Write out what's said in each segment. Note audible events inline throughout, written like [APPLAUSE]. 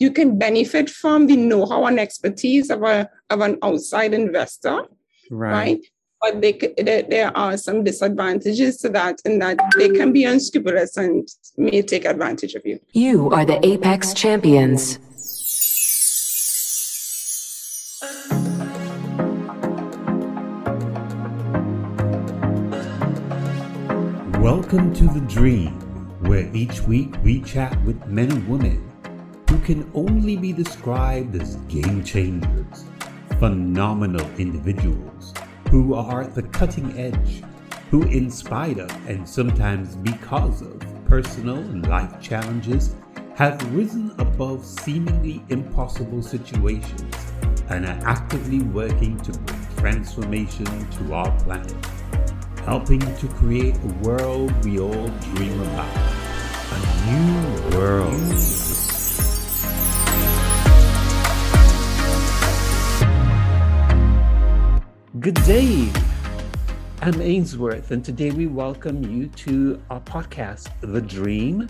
you can benefit from the know-how and expertise of a of an outside investor, right? right? But they, there, there are some disadvantages to that, in that they can be unscrupulous and may take advantage of you. You are the Apex Champions. Welcome to The Dream, where each week we chat with men and women who can only be described as game changers, phenomenal individuals who are at the cutting edge, who, in spite of and sometimes because of personal and life challenges, have risen above seemingly impossible situations and are actively working to bring transformation to our planet helping to create a world we all dream about. A new world. Good day. I'm Ainsworth, and today we welcome you to our podcast, The Dream.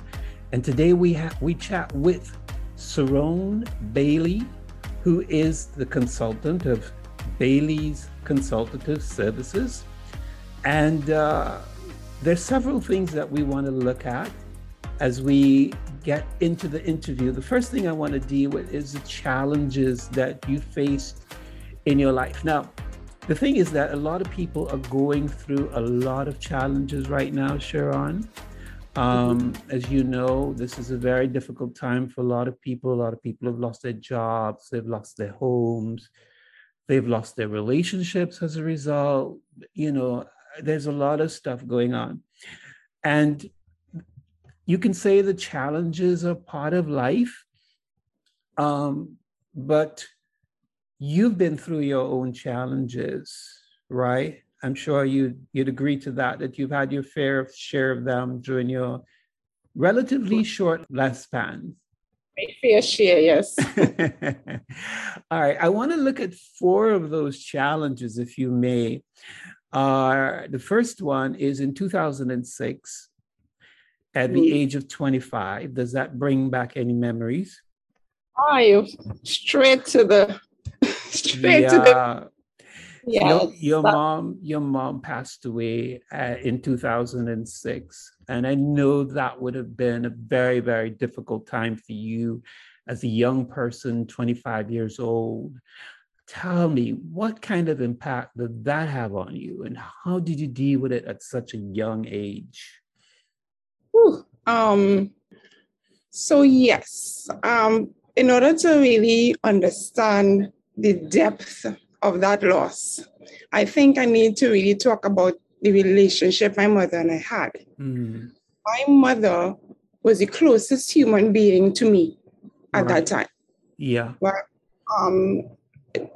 And today we have we chat with Ceronne Bayley, who is the consultant of Bayley's Consultative Services. And uh, there's several things that we want to look at as we get into the interview. The first thing I want to deal with is the challenges that you faced in your life. Now, the thing is that a lot of people are going through a lot of challenges right now, Sharon. Um, as you know, this is a very difficult time for a lot of people. A lot of people have lost their jobs, they've lost their homes, they've lost their relationships as a result. You know, there's a lot of stuff going on. And you can say the challenges are part of life, um, but you've been through your own challenges, right? I'm sure you you'd agree to that that you've had your fair share of them during your relatively short lifespan. fair share, yes. [LAUGHS] All right, I want to look at four of those challenges, if you may. Uh, the first one is in 2006 at the mm. age of 25. Does that bring back any memories? Oh, straight to the [LAUGHS] straight yeah. to the yeah, your, your mom your mom passed away uh, in 2006 and i know that would have been a very very difficult time for you as a young person 25 years old tell me what kind of impact did that have on you and how did you deal with it at such a young age Whew. um so yes um in order to really understand the depth of that loss i think i need to really talk about the relationship my mother and i had mm. my mother was the closest human being to me at right. that time yeah but um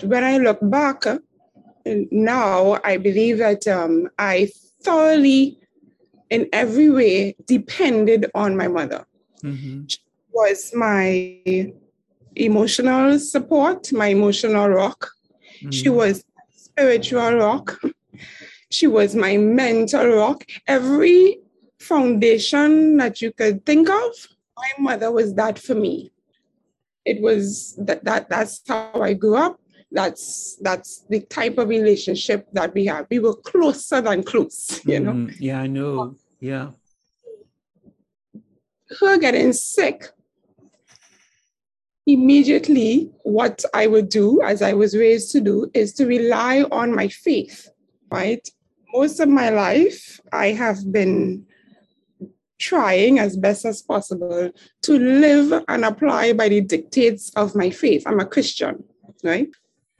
when I look back now, I believe that um, I thoroughly, in every way, depended on my mother. Mm-hmm. She was my emotional support, my emotional rock. Mm-hmm. She was spiritual rock. [LAUGHS] She was my mental rock. Every foundation that you could think of, my mother was that for me. It was that, that that's how I grew up that's that's the type of relationship that we have. We were closer than close, [LAUGHS] you know. Mm, yeah, I know. Yeah. Her getting sick. Immediately, what I would do, as I was raised to do, is to rely on my faith, right? Most of my life, I have been trying as best as possible to live and apply by the dictates of my faith. I'm a Christian, right?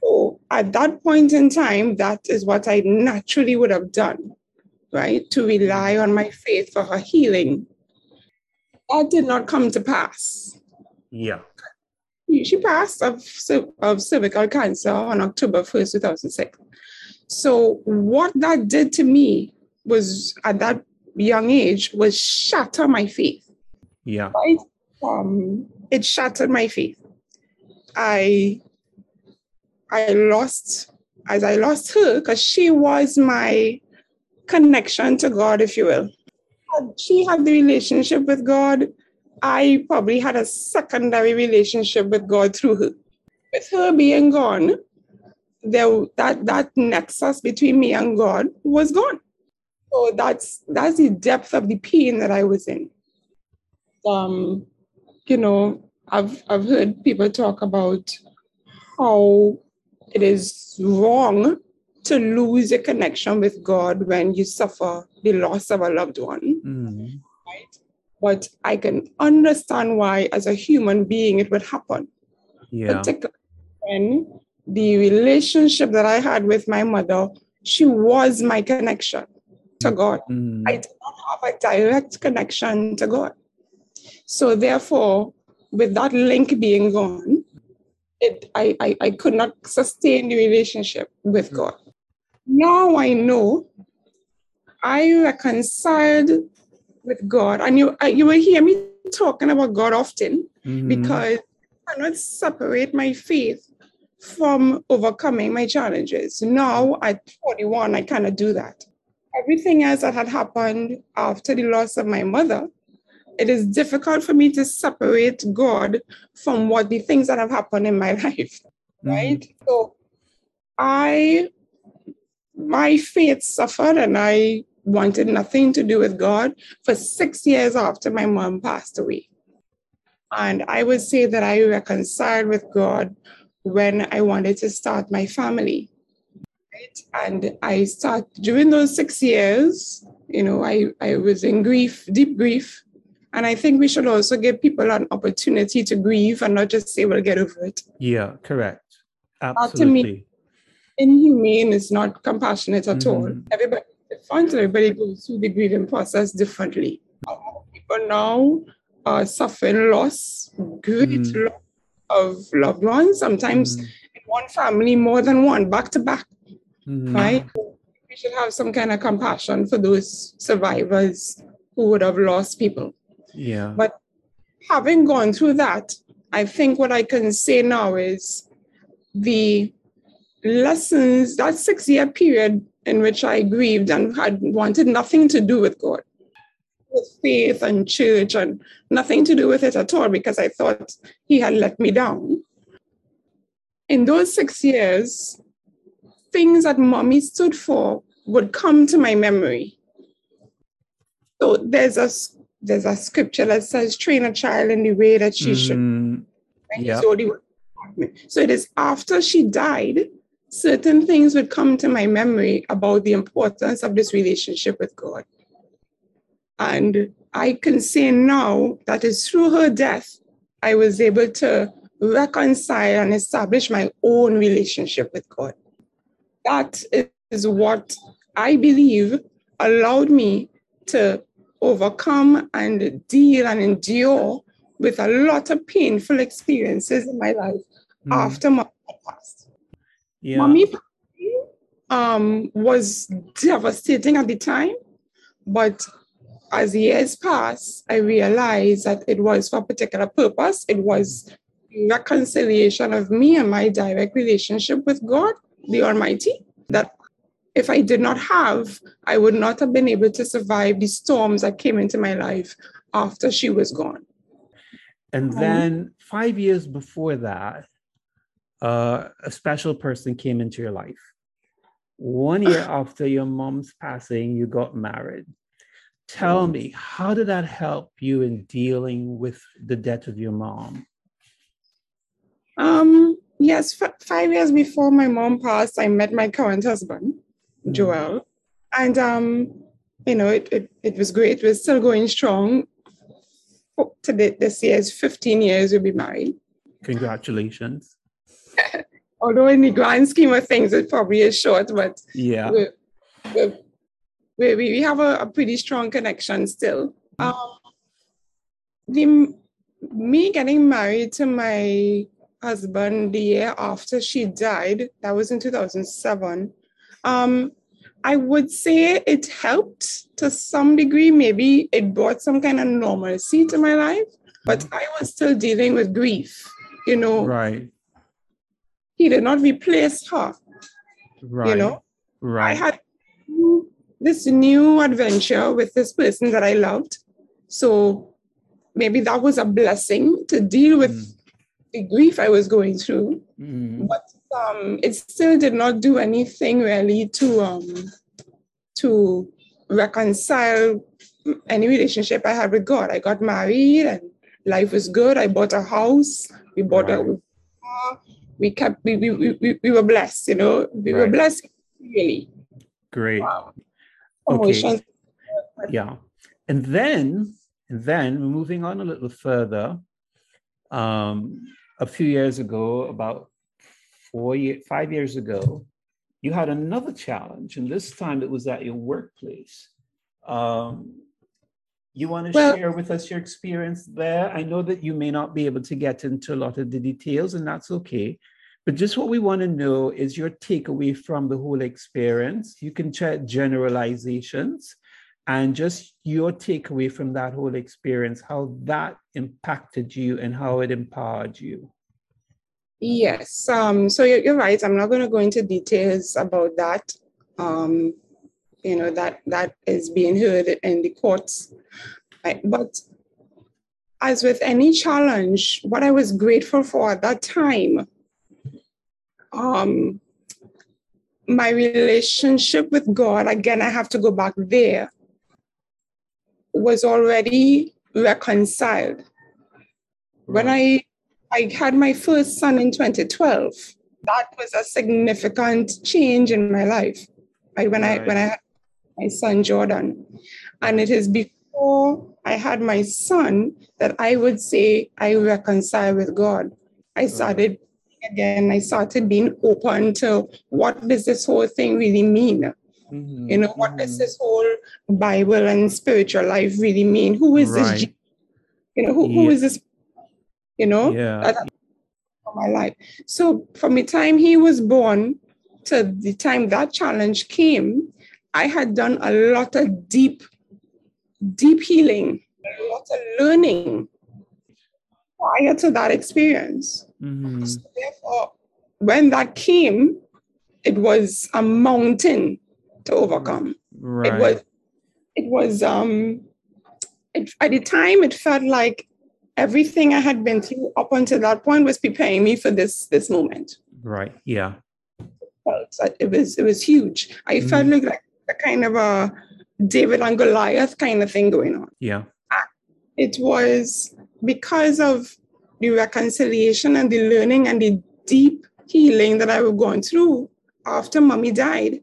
So at that point in time, that is what I naturally would have done, right? To rely on my faith for her healing. That did not come to pass. Yeah. She passed of, of cervical cancer on October 1st, 2006. So what that did to me was at that young age was shatter my faith. Yeah. Right? Um, it shattered my faith. I I lost, as I lost her, because she was my connection to God, if you will. She had the relationship with God I probably had a secondary relationship with God through her. With her being gone, there that that nexus between me and God was gone. So that's that's the depth of the pain that I was in. Um, you know, I've I've heard people talk about how it is wrong to lose a connection with God when you suffer the loss of a loved one. Mm. But I can understand why, as a human being, it would happen. Yeah. Particularly when the relationship that I had with my mother, she was my connection to God. Mm. I did not have a direct connection to God. So therefore, with that link being gone, it I, I, I could not sustain the relationship with Mm. God. Now I know I reconciled with God. And you I- you will hear me talking about God often Mhm. because I cannot separate my faith from overcoming my challenges. Now at 41, I cannot do that. Everything else that had happened after the loss of my mother, it is difficult for me to separate God from what the things that have happened in my [LAUGHS] life, Mhm. right? So I, my faith suffered and I wanted nothing to do with God for six years after my mom passed away. And I would say that I reconciled with God when I wanted to start my family. Right? And I start during those six years, you know, I, I was in grief, deep grief. And I think we should also give people an opportunity to grieve and not just say, we'll get over it. Yeah, correct. to me. Absolutely. Inhumane is not compassionate at all. Mhm. Everybody different, everybody goes through the grieving process differently. A lot of People now are suffering loss, great Mm. loss of loved ones, sometimes Mhm. in one family, more than one, back to back, Mhm. right? We should have some kind of compassion for those survivors who would have lost people. Yeah. But having gone through that, I think what I can say now is the lessons, that six year period in which I grieved and had wanted nothing to do with God, with faith and church, and nothing to do with it at all because I thought He had let me down. In those six years, things that mommy stood for would come to my memory. So there's a there's a scripture that says, train a child in the way that she should. Mm, yeah. he's already. So it is after she died, certain things would come to my memory about the importance of this relationship with God. And I can say now that it's through her death, I was able to reconcile and establish my own relationship with God. That is what I believe allowed me to overcome and deal and endure with a lot of painful experiences in my life Mhm. after my passed. Yeah. Mommy um, was devastating at the time, but as years passed, I realized that it was for a particular purpose. It was reconciliation of me and my direct relationship with God, the Almighty, that if I did not have, I would not have been able to survive the storms that came into my life after she was gone. And Um, then five years before that, uh, a special person came into your life. One year [SIGHS] after your mom's passing, you got married. Tell me, how did that help you in dealing with the death of your mom? Um, yes, f- five years before my mom passed, I met my current husband, Joel. And, um, you know, it, it, it was great. We're still going strong. Oh, Today, this year is 15 years we'll be married. Congratulations. [LAUGHS] Although in the grand scheme of things, it probably is short, but Yeah. we we we, we have a, a pretty strong connection still. Um, the, me getting married to my husband the year after she died, that was in 2007, um, I would say it helped to some degree. Maybe it brought some kind of normalcy to my life, but I was still dealing with grief. You know, Right. He did not replace her. Right. You know, right. I had this new adventure with this person that I loved. So maybe that was a blessing to deal with Mm. the grief I was going through. Mhm. But um, it still did not do anything really to um, to reconcile any relationship I had with God. I got married and life was good. I bought a house. We bought a car. We kept we, we, we, we- we were blessed, you know. We were blessed really. Great. Wow. Okay. Yeah. And then, and then moving on a little further, um, a few years ago, about four year, five years ago, you had another challenge, and this time it was at your workplace. Um, you want to Well- share with us your experience there? I know that you may not be able to get into a lot of the details, and that's okay. But just what we want to know is your takeaway from the whole experience. You can share generalizations and just your takeaway from that whole experience, how that impacted you and how it empowered you. Yes. Um, so you're, you're right. I'm not going to go into details about that. Um, you know that that is being heard in the courts. Right? But as with any challenge, what I was grateful for at that time, um, my relationship with God. Again, I have to go back there. Was already reconciled when I I had my first son in 2012. That was a significant change in my life. Right when I when I had my son Jordan, and it is before I had my son that I would say I reconcile with God. I started again. I started being open to what does this whole thing really mean. Mhm, You know, what does mhm. this whole Bible and spiritual life really mean? Who is Right. this? You know, who, who Yeah. is this? You know, Yeah. my life. So from the time he was born to the time that challenge came, I had done a lot of deep, deep healing, a lot of learning prior to that experience. Mhm. So therefore, when that came, it was a mountain to overcome. Right. It was, it was, um, it, at the time, it felt like everything I had been through up until that point was preparing me for this this moment. right. Yeah. It was it was huge. I felt like, like a kind of a David and Goliath kind of thing going on. Yeah. It was because of the reconciliation and the learning and the deep healing that I was going through after mommy died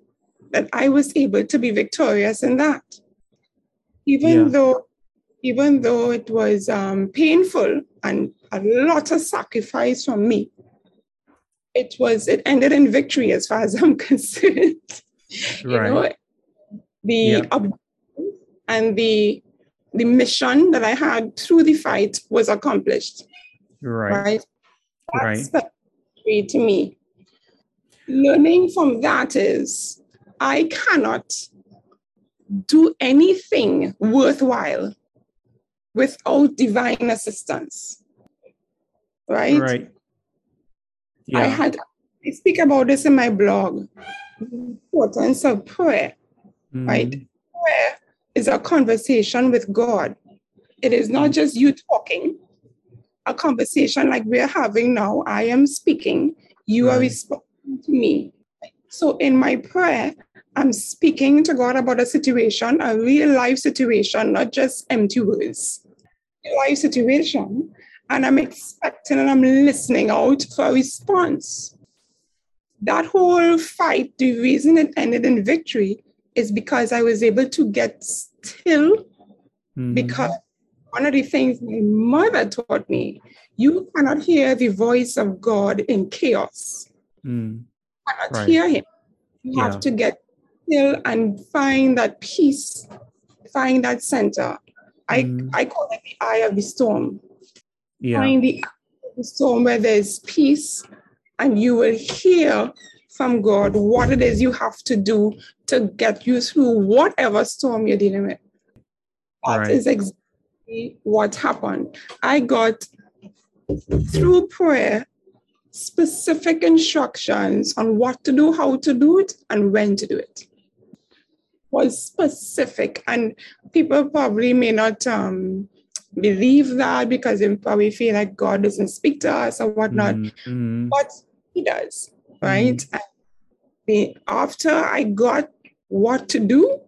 that I was able to be victorious in that. Even Yeah. though even though it was um, painful and a lot of sacrifice from me, it was it ended in victory as far as I'm [LAUGHS] concerned. You Right. know, the Yeah. ob- and the the mission that I had through the fight was accomplished. Right. Right. Right. That's victory to me. Learning from that is I cannot do anything worthwhile without divine assistance. Right? Right. I had I speak about this in my blog. The importance of prayer. Right? Mhm. Prayer is a conversation with God. It is not just you talking, a conversation like we're having now. I am speaking, you are responding to me. So in my prayer, I'm speaking to God about a situation, a real life situation, not just empty words. A life situation, and I'm expecting and I'm listening out for a response. That whole fight, the reason it ended in victory is because I was able to get still Mhm. because one of the things my mother taught me, you cannot hear the voice of God in chaos. Mm. You cannot Right. hear him. You Yeah. have to get still and find that peace, find that center. I, Mm. I call it the eye of the storm. Yeah. Find the eye of the storm where there's peace, and you will hear from God what it is you have to do to get you through whatever storm you're dealing with. That is Right. exactly what happened. I got through prayer specific instructions on what to do, how to do it, and when to do it. Was specific, and people probably may not um, believe that because they probably feel like God doesn't speak to us or whatnot. Mm-hmm. But He does, right? Mm-hmm. The, after I got what to do,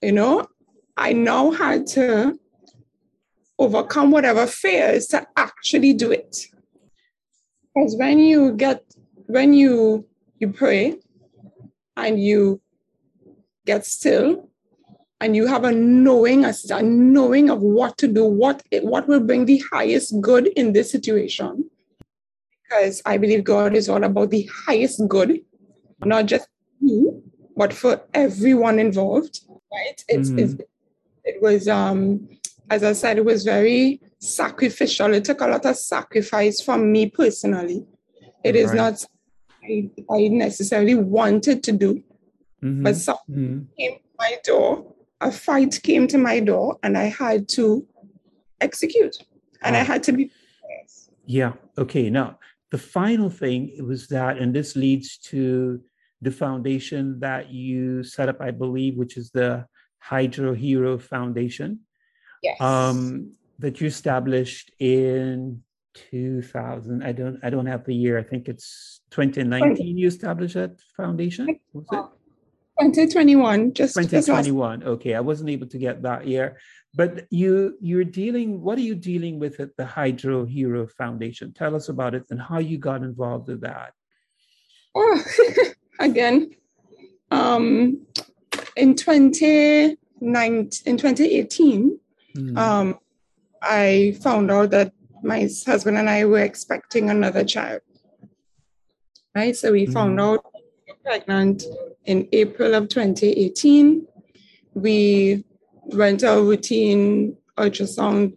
you know, I now had to overcome whatever fears to actually do it. Because when you get, when you you pray and you get still and you have a knowing, a, a knowing of what to do, what it, what will bring the highest good in this situation. Because I believe God is all about the highest good, not just you, but for everyone involved. Right? It's, Mhm. it's it was um as I said, it was very sacrificial. It took a lot of sacrifice from me personally. It is Right. not I, I necessarily wanted to do, Mhm. but something Mhm. came to my door, a fight came to my door, and I had to execute. And I had to be Yeah. Okay. Now, the final thing was that, and this leads to the foundation that you set up, I believe, which is the Hydro Hero Foundation, yes. um, that you established in 2000. I don't. I don't have the year. I think it's 2019. You established that foundation. Was it? 2021, just, just last 2021 okay i wasn't able to get that year. But you you're dealing what are you dealing with at the hydro hero foundation? Tell us about it and how you got involved with that. Oh, [LAUGHS] again, um, in 2019, in 2018, Mm, um, I found out that my husband and I were expecting another child. Right, so we found Mhm. out pregnant in April of 2018. We went our routine ultrasound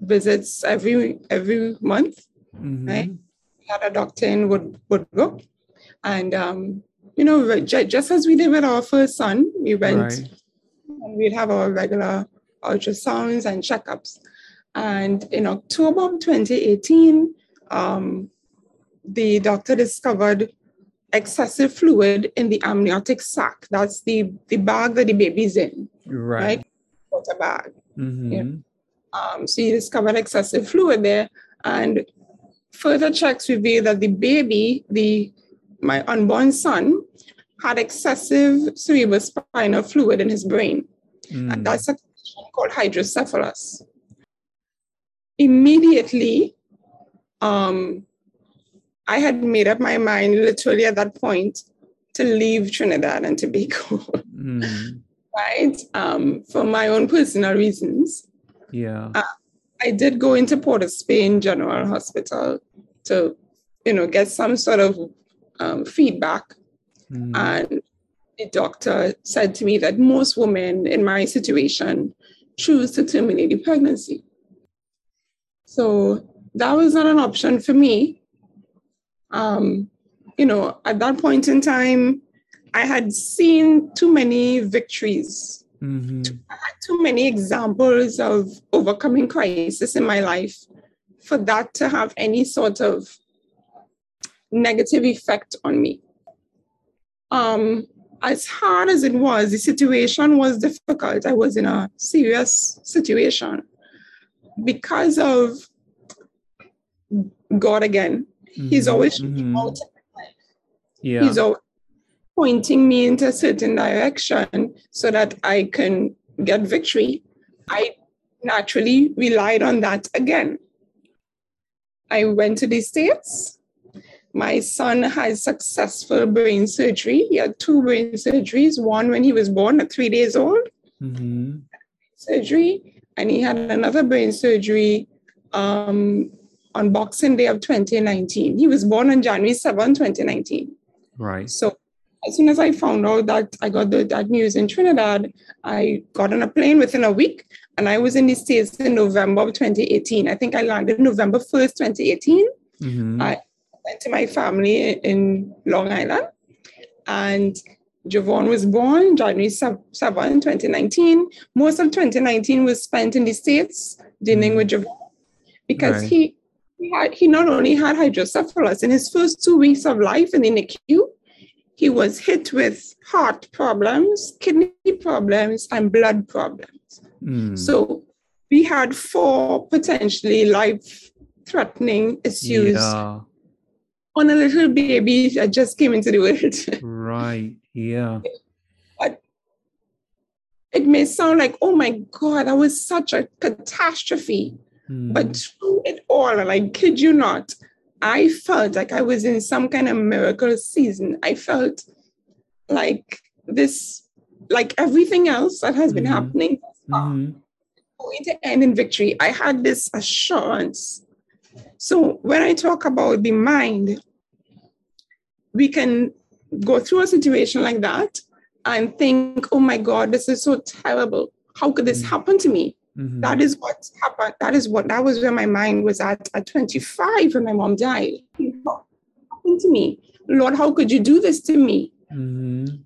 visits every every month. mhm, right? had a doctor in Wood, Woodbrook. And, um, you know, just as we did with our first son, we went right and we'd have our regular ultrasounds and checkups. And in October of 2018, um, the doctor discovered excessive fluid in the amniotic sac. That's the, the bag that the baby's in, right, right? Water bag. Mhm, Um, so he discovered excessive fluid there, and further checks revealed that the baby, the my unborn son, had excessive cerebrospinal fluid in his brain, mm, and that's a condition called hydrocephalus. Immediately, um, I had made up my mind, literally at that point, to leave Trinidad and Tobago, [LAUGHS] mm, right? Um, for my own personal reasons. yeah I did go into Port of Spain General Hospital to, you know, get some sort of um, feedback. mhm, And the doctor said to me that most women in my situation choose to terminate the pregnancy. So that was not an option for me. Um, you know, at that point in time, I had seen too many victories mhm, too many examples of overcoming crisis in my life for that to have any sort of negative effect on me. Um, as hard as it was, the situation was difficult. I was in a serious situation because of God again. He's mhm, always mhm. out yeah He's always pointing me into a certain direction so that I can get victory. I naturally relied on that again. I went to the States. My son had successful brain surgery. He had two brain surgeries, one when he was born at three days old, mhm, surgery, and he had another brain surgery um, on Boxing Day of 2019. He was born on January 7, 2019. right So as soon as I found out that I got the, that news in Trinidad, I got on a plane within a week and I was in the States in November of 2018. I think I landed November 1st, 2018. mhm, I went to my family in Long Island and Javon was born January 7, 2019. Most of 2019 was spent in the States dealing Mm. with Javon because Right. he, he, had, he not only had hydrocephalus in his first two weeks of life in the NICU, he was hit with heart problems, kidney problems, and blood problems. mm, So we had four potentially life threatening issues Yeah. on a little baby that just came into the world. [LAUGHS] Right. Yeah. it may sound like, oh my God, that was such a catastrophe. Mm. But through it all, and I kid you not, I felt like I was in some kind of miracle season. I felt like this, like everything else that has been Mhm. happening, Mhm. going to end in victory. I had this assurance. So when I talk about the mind, we can go through a situation like that and think, oh my God, this is so terrible. How could this Mm. happen to me? Mhm. That is what happened. That is what that was where my mind was at at 25 when my mom died. What happened to me? Lord, how could you do this to me? Mhm.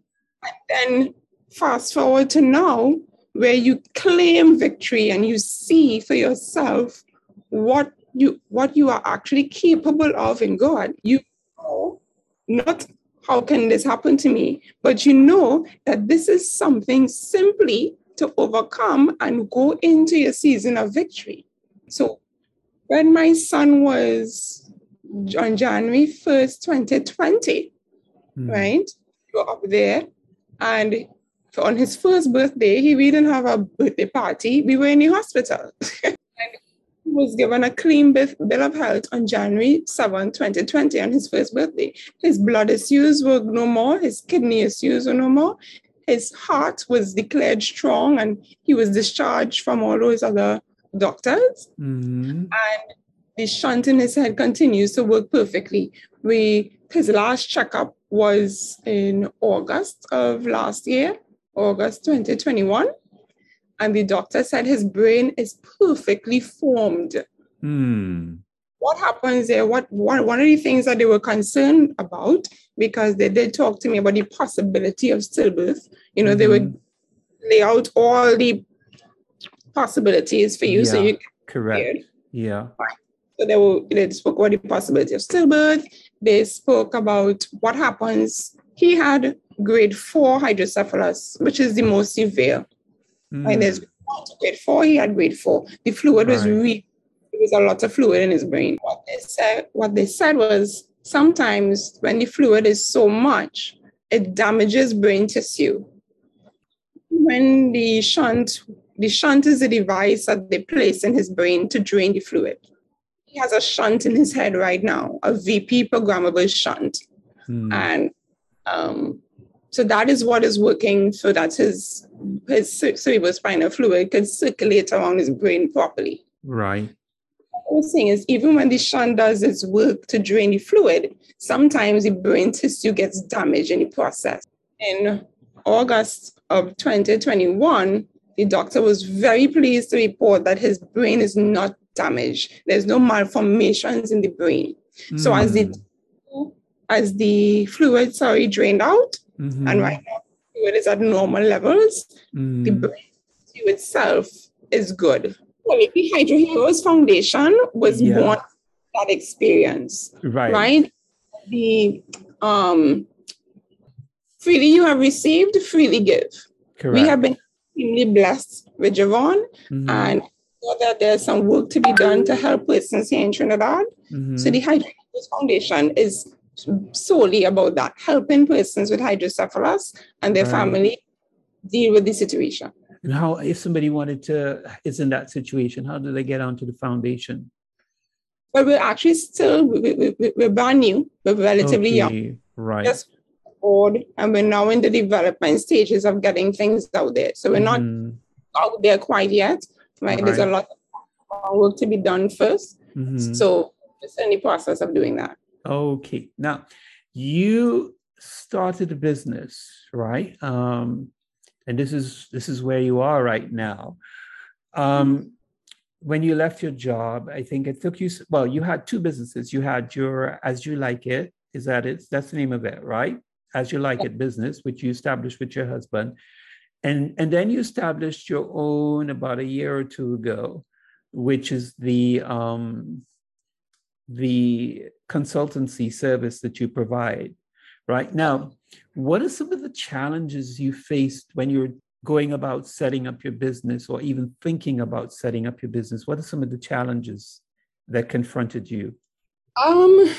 Then fast forward to now, where you claim victory and you see for yourself what you what you are actually capable of in God. You know not how can this happen to me, but you know that this is something simply to overcome and go into your season of victory. So when my son was on January 1st, 2020, Mhm. right? We were up there, and on his first birthday, he we didn't have a birthday party. We were in the hospital. [LAUGHS] and he was given a clean bill bill of health on January 7, 2020, on his first birthday. His blood issues were no more, his kidney issues were no more. His heart was declared strong, and he was discharged from all those other doctors Mhm. and the shunt in his head continues to work perfectly. We his last checkup was in August of last year, August 2021, and the doctor said his brain is perfectly formed. Mm. What happens there? What one, one of the things that they were concerned about because they did talk to me about the possibility of stillbirth. You know, they would Mhm. lay out all the possibilities for you, so Yeah. you Correct. Yeah. So they were they spoke about the possibility of stillbirth. They spoke about what happens. He had grade four hydrocephalus, which is the most severe. Mm. And there's grade four, he had grade four. The fluid was Right. really there was a lot of fluid in his brain. What they said, what they said was sometimes when the fluid is so much, it damages brain tissue. When the shunt, the shunt is a device that they place in his brain to drain the fluid. He has a shunt in his head right now, a VP programmable shunt. Mm. And um, so that is what is working so that his his cer- cerebrospinal fluid can circulate around his brain properly. Right. What I'm is, even when the shunt does its work to drain the fluid, sometimes the brain tissue gets damaged in the process. In August of 2021, the doctor was very pleased to report that his brain is not damaged. There's no malformations in the brain. So as the Mm. as the fluid, sorry, drained out, Mhm. and right now fluid is at normal levels, the Mm. brain tissue itself is good. The Hydro Heroes Foundation was Yeah. born that experience, Right. right? The um, freely you have received, freely give. Correct. We have been extremely blessed with Javon, Mhm. and know that there's some work to be done to help persons here in Trinidad. Mhm. So the Hydrocephalus Foundation is solely about that, helping persons with hydrocephalus and their Right. family deal with the situation. And how, if somebody wanted to, is in that situation, how do they get onto the foundation? But we're actually still, we- we- we- we're brand new, we're relatively young, Right. just board, and we're now in the development stages of getting things out there. So we're not Mhm. out there quite yet, right? There's a lot of work to be done first. Mhm. So it's in the process of doing that. Okay. Now, you started a business, right? Um, and this is this is where you are right now. Um, when you left your job, I think it took you. Well, you had two businesses. You had your As You Like It. Is that it? That's the name of it, right? As You Like It business, which you established with your husband, and and then you established your own about a year or two ago, which is the um, the consultancy service that you provide right now what are some of the challenges you faced when you're going about setting up your business or even thinking about setting up your business? What are some of the challenges that confronted you? Um,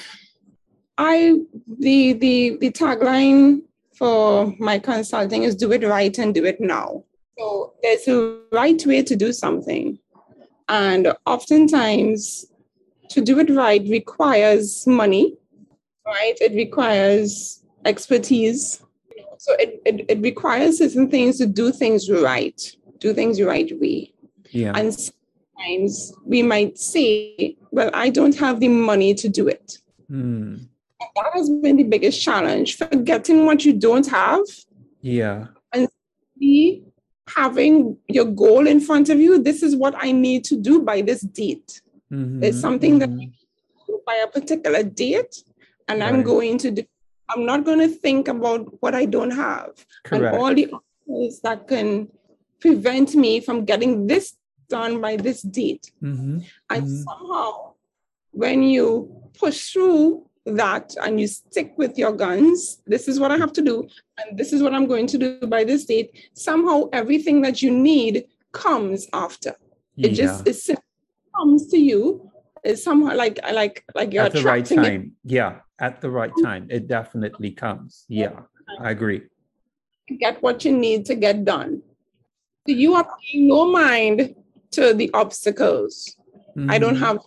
I the the the tagline for my consulting is do it right and do it now. So there's a right way to do something. And oftentimes to do it right requires money, right? It requires expertise. So it, it, it requires certain things to do things right, do things the right way. Yeah. And sometimes we might say, well, I don't have the money to do it. Mm. That has been the biggest challenge, forgetting what you don't have. Yeah. And having your goal in front of you. This is what I need to do by this date. Mm-hmm. It's something that Mhm. by a particular date, and I'm going to do. I'm not going to think about what I don't have correct. and all the obstacles that can prevent me from getting this done by this date. Mhm. And Mhm. somehow, when you push through that and you stick with your guns, this is what I have to do, and this is what I'm going to do by this date, somehow everything that you need comes after. It just it comes to you. It's somehow like like like you're at the right attracting it. time. Yeah, at the right time. It definitely comes. Yeah, I agree. get what you need to get done. You are paying no mind to the obstacles. I don't Mhm. have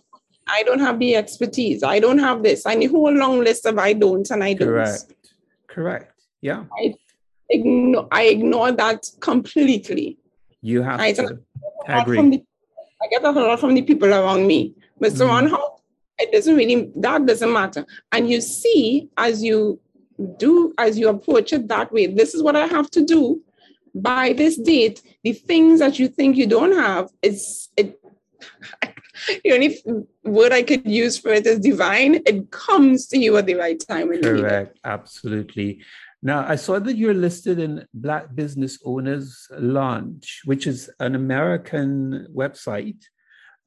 I don't have the expertise. I don't have this. I need a whole long list of I don't and I don't. Correct. Correct. Yeah, I Ignore, I ignore that completely. you have I to. I agree. the, I get that a lot from the people around me. But on how it doesn't really that doesn't matter. And you see as you do as you approach it that way, this is what I have to do by this date. The things that you think you don't have is it [LAUGHS] the only word I could use for it is divine. It comes to you at the right time when you need it. Correct. Absolutely. Now, I saw that you're listed in Black Business Owners Launch, which is an American website.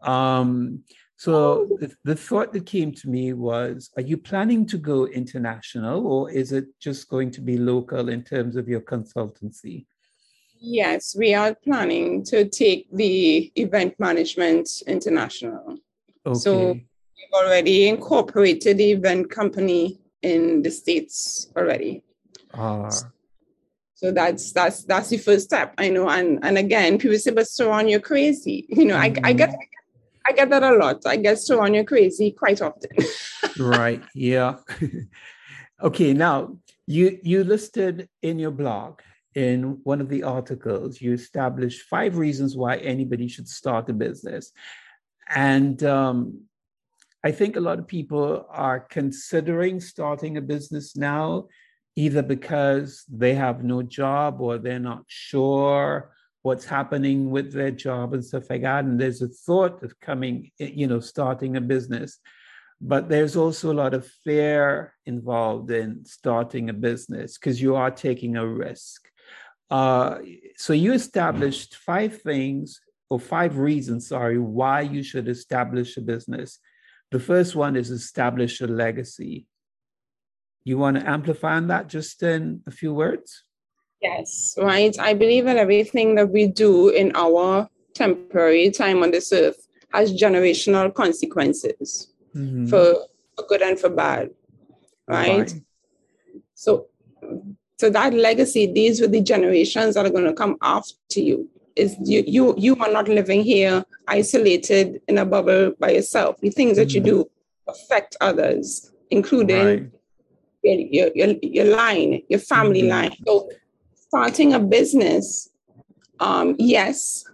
Um, so the, the thought that came to me was Are you planning to go international or is it just going to be local in terms of your consultancy? Yes, we are planning to take the event management international. Okay. So- We've already incorporated the event company in the states already. Ah, So that's that's that's the first step. I know. And and again, people say, but Ceronne, you're crazy. You know, I, I get I get that a lot. I get Ceronne, you're crazy quite often. [LAUGHS] right. Yeah. [LAUGHS] okay. Now, you you listed in your blog in one of the articles you established five reasons why anybody should start a business, and um, I think a lot of people are considering starting a business now, either because they have no job or they're not sure what's happening with their job and stuff like that. And there's a thought of coming, you know, starting a business. But there's also a lot of fear involved in starting a business because you are taking a risk. Uh, so you established five things or five reasons, sorry, why you should establish a business. The first one is establish a legacy. You want to amplify on that just in a few words? Yes, right. I believe that everything that we do in our temporary time on this earth has generational consequences Mhm. for, for good and for bad. Right. So, so that legacy, these were the generations that are going to come after you. Is you you you are not living here isolated in a bubble by yourself. The things that you Mhm. do affect others, including Right. your, your, your, your line, your family Mhm. line. So starting a business, um, yes,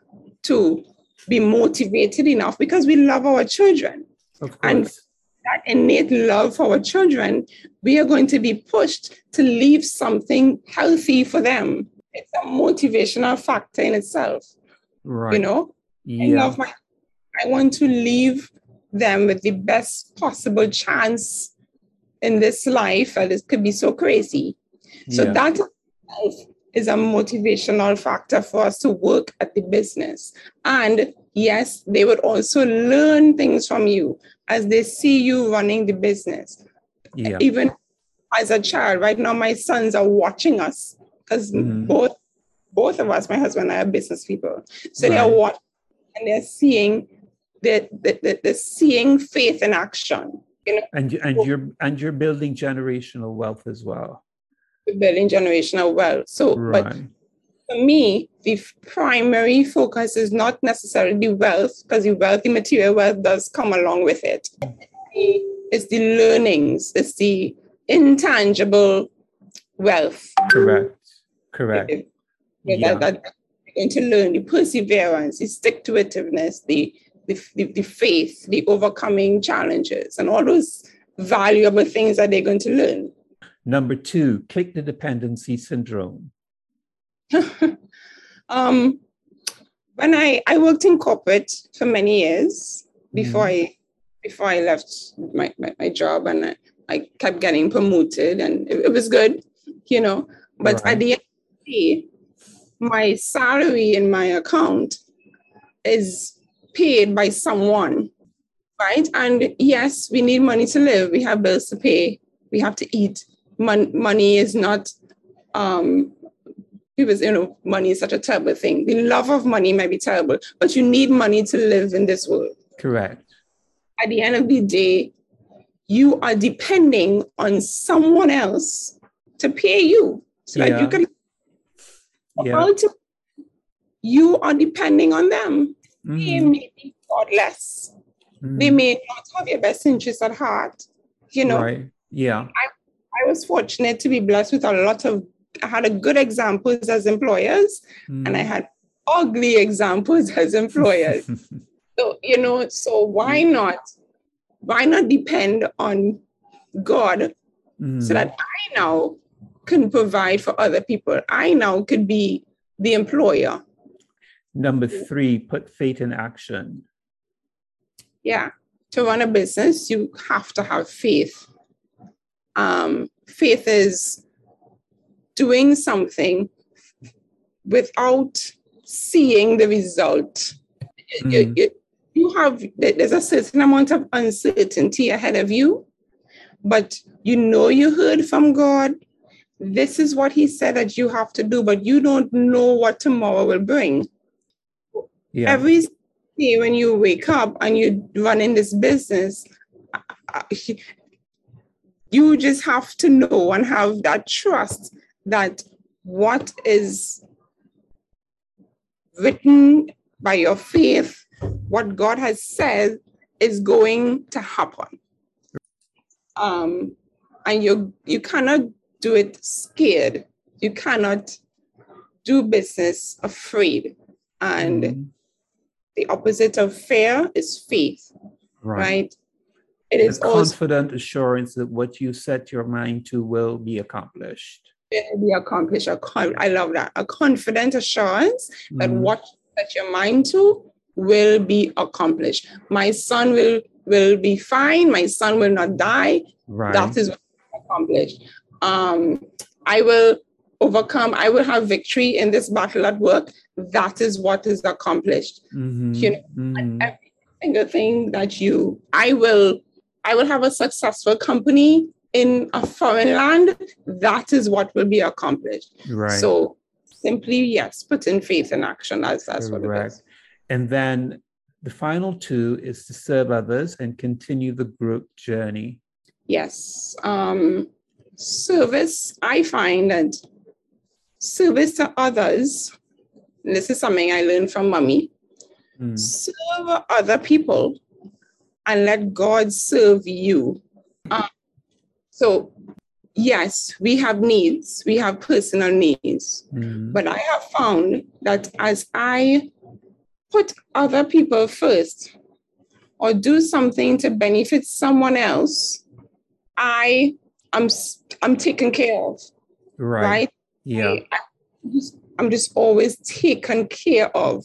to be motivated enough because we love our children. And- That innate love for our children, we are going to be pushed to leave something healthy for them. It's a motivational factor in itself. right. You know, I love my I want to leave them with the best possible chance in this life. And it could be so crazy. So yeah. that is a motivational factor for us to work at the business. And yes, they would also learn things from you as they see you running the business. yeah. Even as a child, right now, my sons are watching us because Mhm. both both of us, my husband and I, are business people. So Right. they're watching and they're seeing the, the, the, the seeing faith in action. You know, And you- and you're and you're building generational wealth as well. Building generational wealth. So, but for me, the primary focus is not necessarily the wealth, because the wealthy material wealth does come along with it. It's the learnings, it's the intangible wealth Correct. Correct. that, Yeah. that, that going to learn, the perseverance, the stick to itiveness, the, the, the, the faith, the overcoming challenges, and all those valuable things that they're going to learn. Number two, click the dependency syndrome. [LAUGHS] um, when I, I worked in corporate for many years before I before I left my, my, my job and I, I kept getting promoted and it, it was good, you know. But Right. at the end of the day, my salary in my account is paid by someone, right? And yes, we need money to live. We have bills to pay. We have to eat. Mon- money is not um, people you know, money is such a terrible thing. The love of money may be terrible, but you need money to live in this world. Correct. At the end of the day, you are depending on someone else to pay you so that you can Yeah. ultimately you are depending on them. They Mhm. may be godless. They Mhm. may not have your best interest at heart. You know, Right. Yeah. I was fortunate to be blessed with a lot of I had a good examples as employers and I Mhm. had ugly examples as employers. [LAUGHS] so, you know, so why not? Why not depend on God Mhm. so that I now can provide for other people? I now could be the employer. Number three, put faith in action. Yeah. To run a business, you have to have faith. Um, faith is doing something without seeing the result. You- Mm. you, you have there's a certain amount of uncertainty ahead of you, but you know you heard from God. This is what He said that you have to do, but you don't know what tomorrow will bring. Yeah. Every day when you wake up and you run in this business, you just have to know and have that trust that what is written by your faith, what God has said is going to happen. Um, and you you cannot do it scared. You cannot do business afraid. And Mhm. the opposite of fear is faith, right? It is also confident assurance that what you set your mind to will be accomplished. will be accomplished. Con- I love that. A confident assurance that Mhm. what you set your mind to will be accomplished. My son will will be fine. My son will not die. Right. That is what is accomplished. Um, I will overcome. I will have victory in this battle at work. That is what is accomplished. Mhm. you know, Mhm. every single thing that you i will i will have a successful company in a foreign land that is what will be accomplished Right. so simply yes put in faith in action that's that's what it Correct. is And then the final two is to serve others and continue the group journey. yes um service i find that service to others and this is something i learned from mommy Mm. serve other people and let God serve you. Um, so, yes, we have needs, we have personal needs, Mm. but I have found that as I put other people first or do something to benefit someone else, I am I'm taken care of, Right. right? Yeah. I, I just, I'm just always taken care of.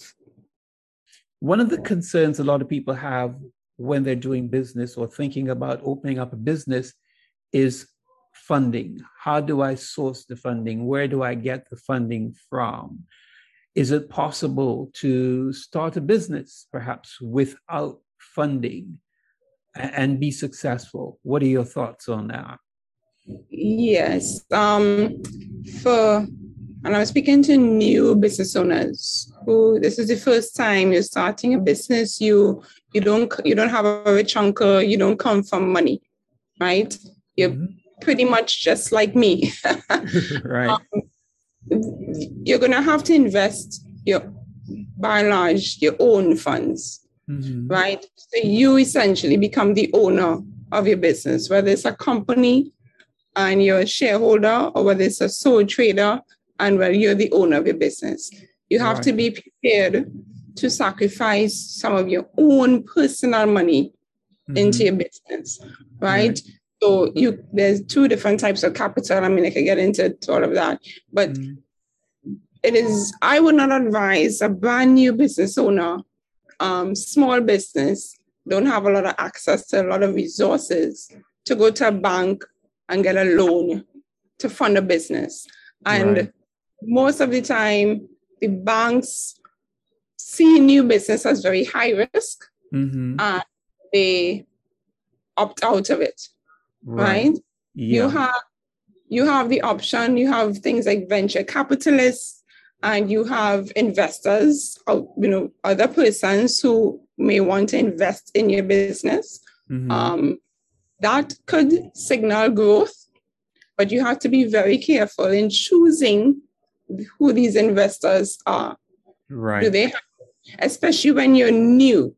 One of the concerns a lot of people have when they're doing business or thinking about opening up a business is funding. How do I source the funding? Where do I get the funding from? Is it possible to start a business perhaps without funding and be successful? What are your thoughts on that? Yes. Um, for and I'm speaking to new business owners who this is the first time you're starting a business. You you don't you don't have a rich uncle. You don't come from money, right? You're mm-hmm. pretty much just like me. [LAUGHS] right. Um, you're gonna have to invest your by and large your own funds, mm-hmm. right? So you essentially become the owner of your business, whether it's a company and you're a shareholder or whether it's a sole trader and whether you're the owner of your business. You have right. to be prepared to sacrifice some of your own personal money mm-hmm. into your business, right? right? So you there's two different types of capital. I mean, I could get into all of that, but mm-hmm. it is I would not advise a brand new business owner, um, small business, don't have a lot of access to a lot of resources to go to a bank and get a loan to fund a business. And right. Most of the time, the banks see new business as very high risk mm-hmm. and they opt out of it. Right. right? Yeah. You have you have the option, you have things like venture capitalists and you have investors, you know, other persons who may want to invest in your business. Mm-hmm. Um, that could signal growth, but you have to be very careful in choosing who these investors are. Right. Do they have, especially when you're new,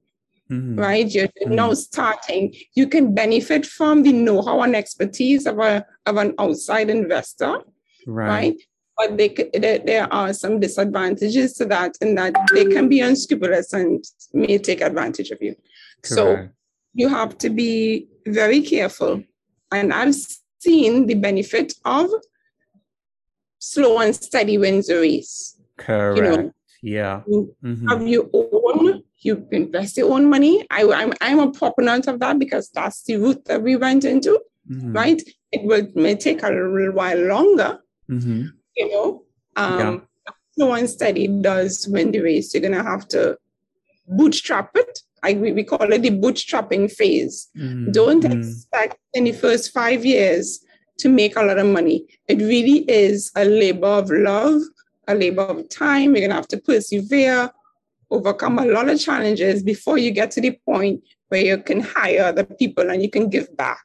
mm-hmm. right? You're mm-hmm. now starting. You can benefit from the know-how and expertise of a of an outside investor, right? right? But they, there, there are some disadvantages to that, in that they can be unscrupulous and may take advantage of you. Correct. So you have to be very careful. And I've seen the benefit of slow and steady wins the race. Correct. You know, yeah. Mm-hmm. Have your own, you invest your own money. I, I'm, I'm a proponent of that because that's the route that we went into, mm-hmm. right? It will may take a little while longer, mm-hmm. you know. Um, yeah. Slow and steady does win the race. You're going to have to bootstrap it I, we call it the bootstrapping phase. Mm-hmm. Don't mm-hmm. expect in the first five years to make a lot of money. It really is a labor of love, a labor of time. You're going to have to persevere, overcome a lot of challenges before you get to the point where you can hire other people and you can give back.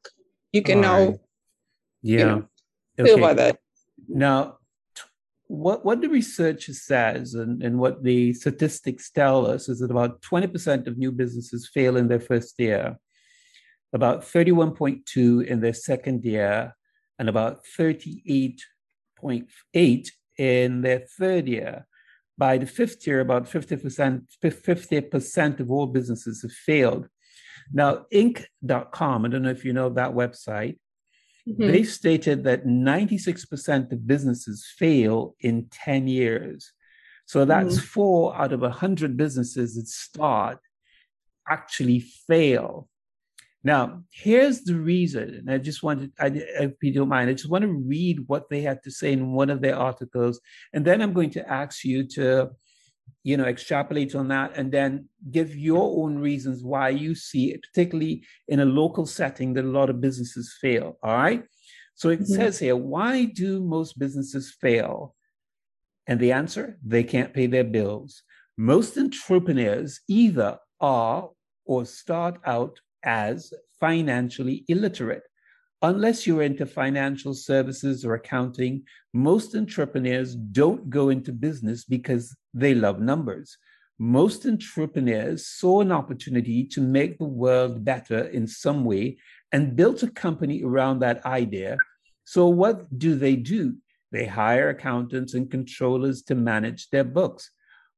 You can All now, right. yeah, you know, okay. that. Now, what, what the research says and, and what the statistics tell us is that about 20% of new businesses fail in their first year, about 31.2 in their second year, and about 38.8 in their third year. By the fifth year, about 50%, 50% of all businesses have failed. Now, Inc.com, I don't know if you know that website, Mm-hmm. They stated that 96% of businesses fail in 10 years. So that's mm-hmm. four out of 100 businesses that start actually fail. Now, here's the reason, and I just wanted, I, if you don't mind, I just want to read what they had to say in one of their articles, and then I'm going to ask you to you know, extrapolate on that and then give your own reasons why you see it, particularly in a local setting that a lot of businesses fail. All right. So it mm-hmm. says here, why do most businesses fail? And the answer, they can't pay their bills. Most entrepreneurs either are or start out as financially illiterate. Unless you're into financial services or accounting, most entrepreneurs don't go into business because they love numbers. Most entrepreneurs saw an opportunity to make the world better in some way and built a company around that idea. So, what do they do? They hire accountants and controllers to manage their books.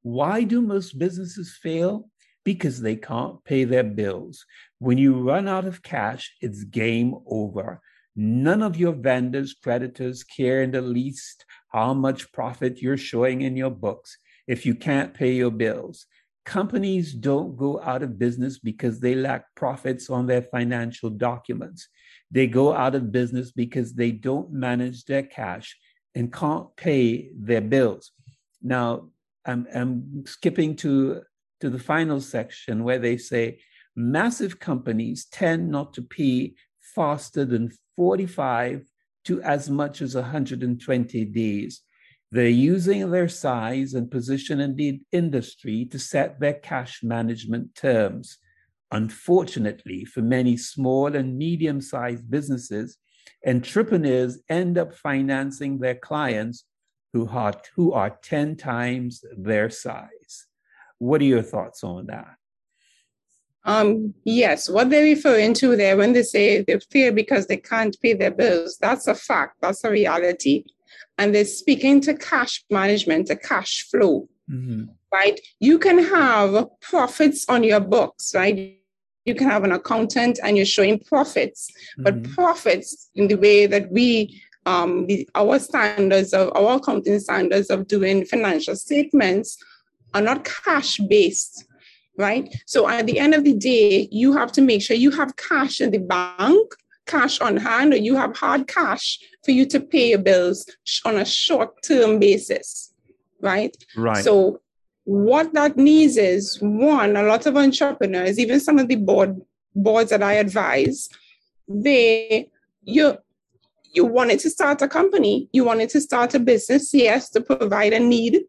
Why do most businesses fail? Because they can't pay their bills. When you run out of cash, it's game over. None of your vendors, creditors care in the least how much profit you're showing in your books if you can't pay your bills. Companies don't go out of business because they lack profits on their financial documents. They go out of business because they don't manage their cash and can't pay their bills. Now, I'm, I'm skipping to, to the final section where they say massive companies tend not to pay faster than 45 to as much as 120 days They're using their size and position in the industry to set their cash management terms. Unfortunately, for many small and medium sized businesses, entrepreneurs end up financing their clients who are, who are 10 times their size. What are your thoughts on that? Um, yes, what they're referring to there when they say they fear because they can't pay their bills, that's a fact, that's a reality. And they're speaking to cash management, the cash flow, mm-hmm. right? You can have profits on your books, right? You can have an accountant and you're showing profits, mm-hmm. but profits in the way that we um, the, our standards of our accounting standards of doing financial statements are not cash based right? So at the end of the day, you have to make sure you have cash in the bank, cash on hand, or you have hard cash for you to pay your bills on a short term basis, right? Right. So what that needs is one, a lot of entrepreneurs, even some of the board boards that I advise, they you you wanted to start a company, you wanted to start a business, yes, to provide a need.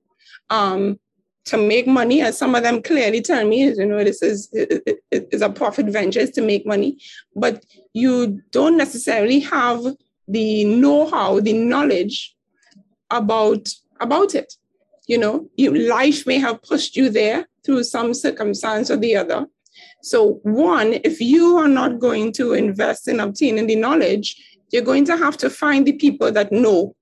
Um, to make money, and some of them clearly tell me, you know, this is is a profit venture to make money, but you don't necessarily have the know-how, the knowledge about about it. You know, you, life may have pushed you there through some circumstance or the other. So, one, if you are not going to invest in obtaining the knowledge, you're going to have to find the people that know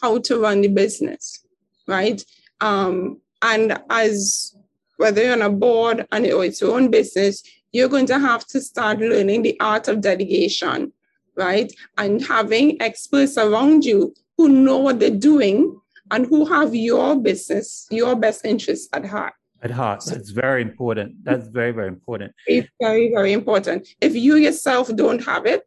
how to run the business, right? Um, and as whether you're on a board and or it's your own business, you're going to have to start learning the art of delegation, right? And having experts around you who know what they're doing and who have your business, your best interests at heart. At heart. That's very important. That's very, very important. It's very, very important. If you yourself don't have it,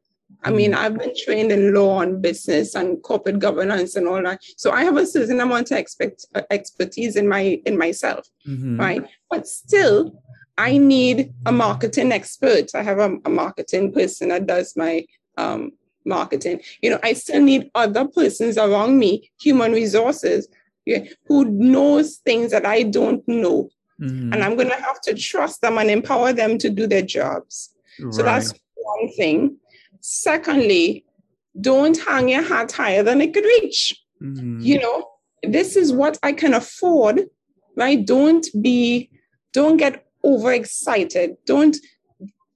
I mean. I've been trained in law and business and corporate governance and all that. So I have a certain amount of expect, uh, expertise in my in myself, mm-hmm. right? But still, I need a marketing expert. I have a, a marketing person that does my um, marketing. You know, I still need other persons around me, human resources, yeah, who knows things that I don't know. Mm-hmm. And I'm going to have to trust them and empower them to do their jobs. Right. So that's one thing. Secondly, don't hang your hat higher than it could reach. Mm-hmm. You know, this is what I can afford, right? Don't be, don't get overexcited. Don't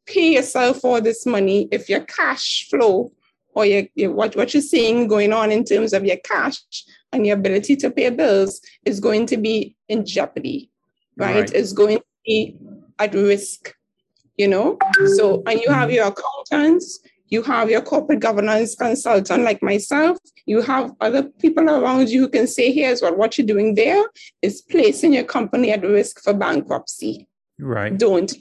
pay yourself all this money if your cash flow or your, your, what, what you're seeing going on in terms of your cash and your ability to pay bills is going to be in jeopardy, right? right. Is going to be at risk, you know? So, and you have your accountants, you have your corporate governance consultant like myself. You have other people around you who can say, here's what, what you're doing there is placing your company at risk for bankruptcy. Right. Don't.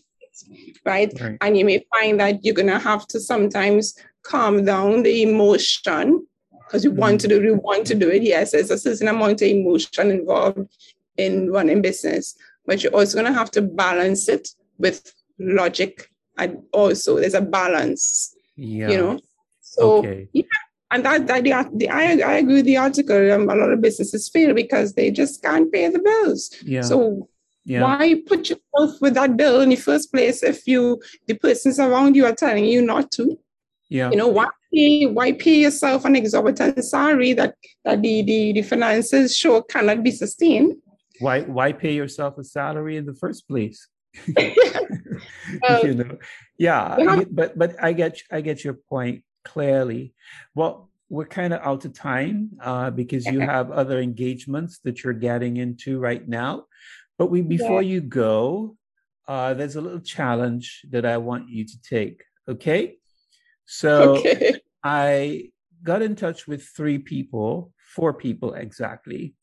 Right? right. And you may find that you're going to have to sometimes calm down the emotion because you want to do you want to do it. Yes, there's a certain amount of emotion involved in running business, but you're also going to have to balance it with logic and also there's a balance yeah. You know? So, okay. yeah. And that, that the, the, I, I agree with the article. Um, a lot of businesses fail because they just can't pay the bills. Yeah. So yeah. why put yourself with that bill in the first place if you the persons around you are telling you not to? Yeah. You know, why pay, why pay yourself an exorbitant salary that, that the, the, the finances show cannot be sustained? Why why pay yourself a salary in the first place? Uh, [LAUGHS] you know yeah, yeah, but but i get i get your point clearly well we're kind of out of time uh, because you [LAUGHS] have other engagements that you're getting into right now but we before yeah. you go uh, there's a little challenge that i want you to take okay so okay. i got in touch with three people four people exactly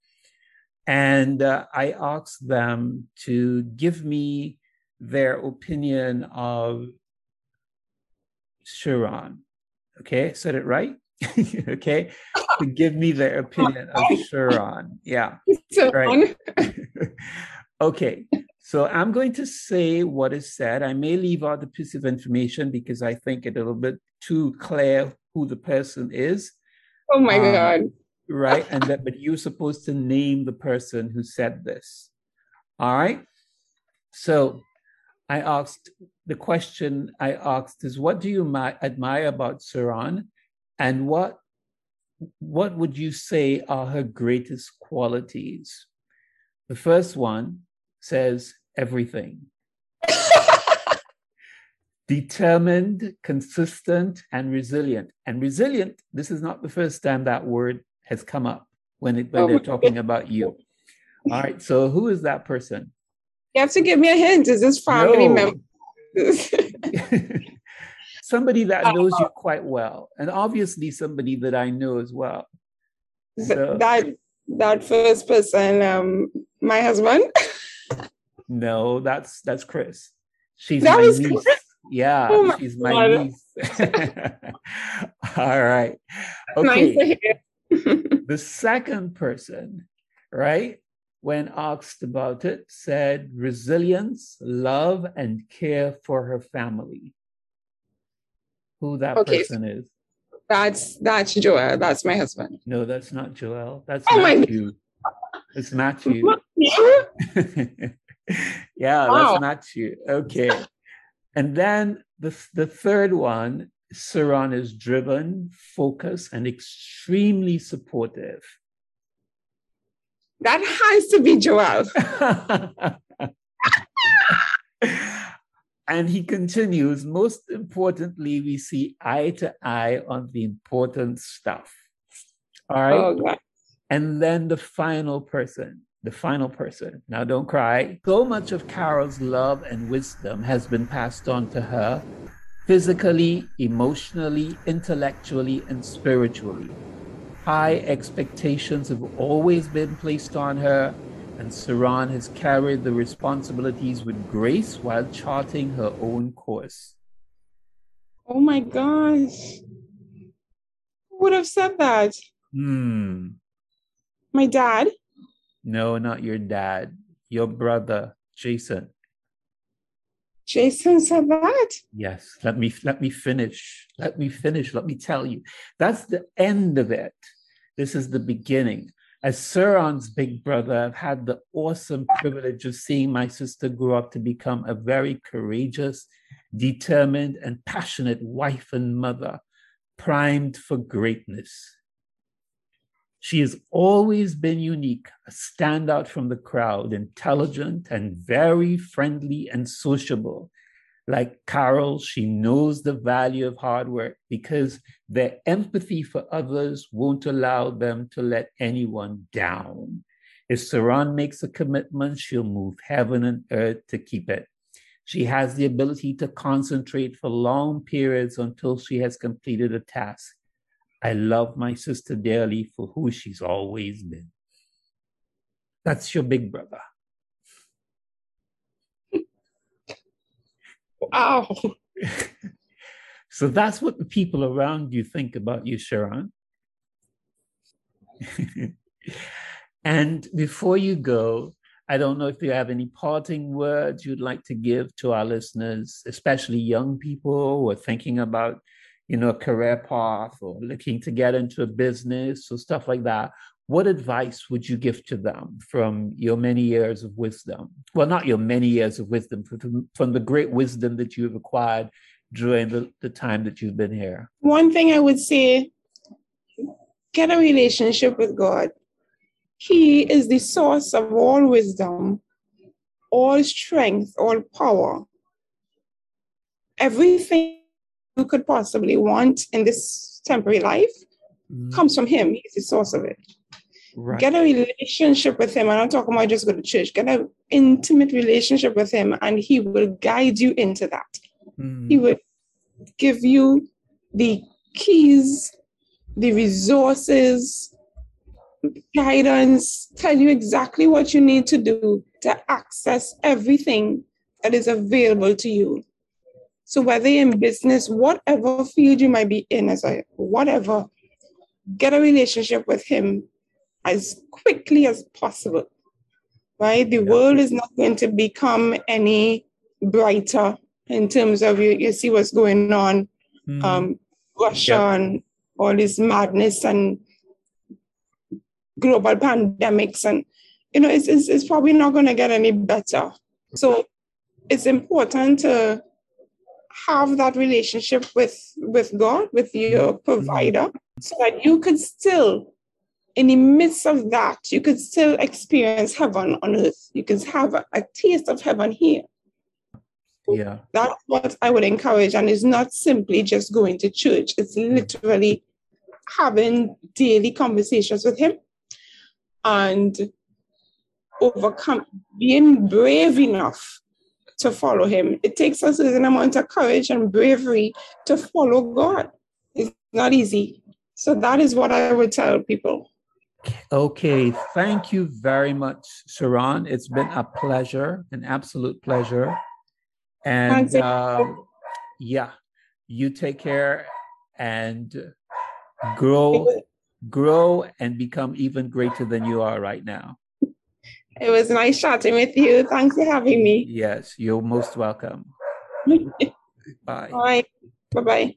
and uh, i asked them to give me their opinion of Ceronne. Okay, said it right. [LAUGHS] okay, to give me their opinion of [LAUGHS] Ceronne. Yeah. Right. [LAUGHS] okay, so I'm going to say what is said. I may leave out the piece of information because I think it's a little bit too clear who the person is. Oh my um, God. Right? And that, but you're supposed to name the person who said this. All right. So I asked the question I asked is, what do you admire about Ceronne, and what what would you say are her greatest qualities? The first one says everything. [LAUGHS] Determined, consistent, and resilient. And resilient, this is not the first time that word has come up when, it, when oh, they're talking about you. All right, so who is that person? You have to give me a hint. Is this family no. member? [LAUGHS] [LAUGHS] somebody that knows you quite well, and obviously somebody that I know as well. So, that that first person, um, my husband. [LAUGHS] no, that's that's Chris. She's that my niece. Chris? Yeah, oh my she's my God. niece. All right. Okay. Nice [LAUGHS] the second person, right, when asked about it, said resilience, love, and care for her family who that okay. person is. That's that's Joel. That's my husband. No, that's not Joel. That's oh Matthew. It's Matthew. [LAUGHS] [LAUGHS] yeah, wow. that's Matthew. Okay. And then the, the third one, Ceronne is driven, focused, and extremely supportive. That has to be Joel. [LAUGHS] And he continues, most importantly, we see eye to eye on the important stuff. All right. Oh, and then the final person, the final person. Now, don't cry. So much of Carol's love and wisdom has been passed on to her physically, emotionally, intellectually, and spiritually. High expectations have always been placed on her, and Ceronne has carried the responsibilities with grace while charting her own course. Oh my gosh. Who would have said that? Hmm. My dad? No, not your dad. Your brother, Jason. Jason said that? Yes. Let me let me finish. Let me finish. Let me tell you. That's the end of it. This is the beginning as Ceronne's big brother, I've had the awesome privilege of seeing my sister grow up to become a very courageous, determined, and passionate wife and mother, primed for greatness. She has always been unique, a standout from the crowd, intelligent and very friendly and sociable. Like Carol, she knows the value of hard work because their empathy for others won't allow them to let anyone down. If Ceronne makes a commitment, she'll move heaven and earth to keep it. She has the ability to concentrate for long periods until she has completed a task. I love my sister dearly for who she's always been. That's your big brother. Wow. [LAUGHS] so that's what the people around you think about you, Ceronne. [LAUGHS] and before you go, I don't know if you have any parting words you'd like to give to our listeners, especially young people who are thinking about, you know, a career path or looking to get into a business or stuff like that what advice would you give to them from your many years of wisdom? Well, not your many years of wisdom, from, from the great wisdom that you've acquired during the, the time that you've been here. One thing I would say get a relationship with God. He is the source of all wisdom, all strength, all power. Everything could possibly want in this temporary life mm. comes from Him. He's the source of it. Right. Get a relationship with him. And I'm talking about just go to church. Get an intimate relationship with him, and he will guide you into that. Mm. He will give you the keys, the resources, guidance, tell you exactly what you need to do to access everything that is available to you. So whether in business, whatever field you might be in, as a whatever, get a relationship with him as quickly as possible, right? The yeah. world is not going to become any brighter in terms of you, you see what's going on, mm-hmm. um, Russia yeah. and all this madness and global pandemics and you know it's, it's, it's probably not going to get any better so it's important to have that relationship with with god with your provider so that you could still in the midst of that you could still experience heaven on earth. You can have a, a taste of heaven here. Yeah. That's what i would encourage and it's not simply just going to church. It's literally having daily conversations with him and overcome being brave enough to follow him. It takes a certain amount of courage and bravery to follow God. It's not easy. So that is what I would tell people. Okay, thank you very much, Ceronne. It's been a pleasure, an absolute pleasure. And um, yeah, you take care and grow, grow, and become even greater than you are right now. It was nice chatting with you. Thanks for having me. Yes, you're most welcome. [LAUGHS] Bye. Bye. Bye bye.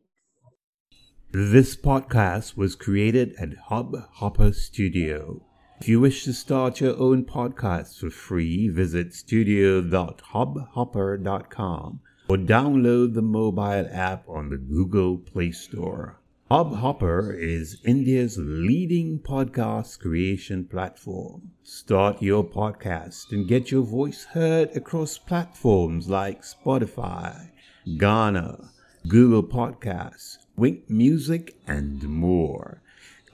This podcast was created at Hub Hopper Studio. If you wish to start your own podcast for free, visit studio.hubhopper.com or download the mobile app on the Google Play Store. Hubhopper is India's leading podcast creation platform. Start your podcast and get your voice heard across platforms like Spotify, Gaana, Google Podcasts, Wynk Music, and more.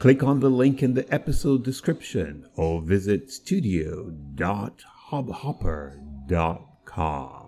Click on the link in the episode description or visit studio.hubhopper.com.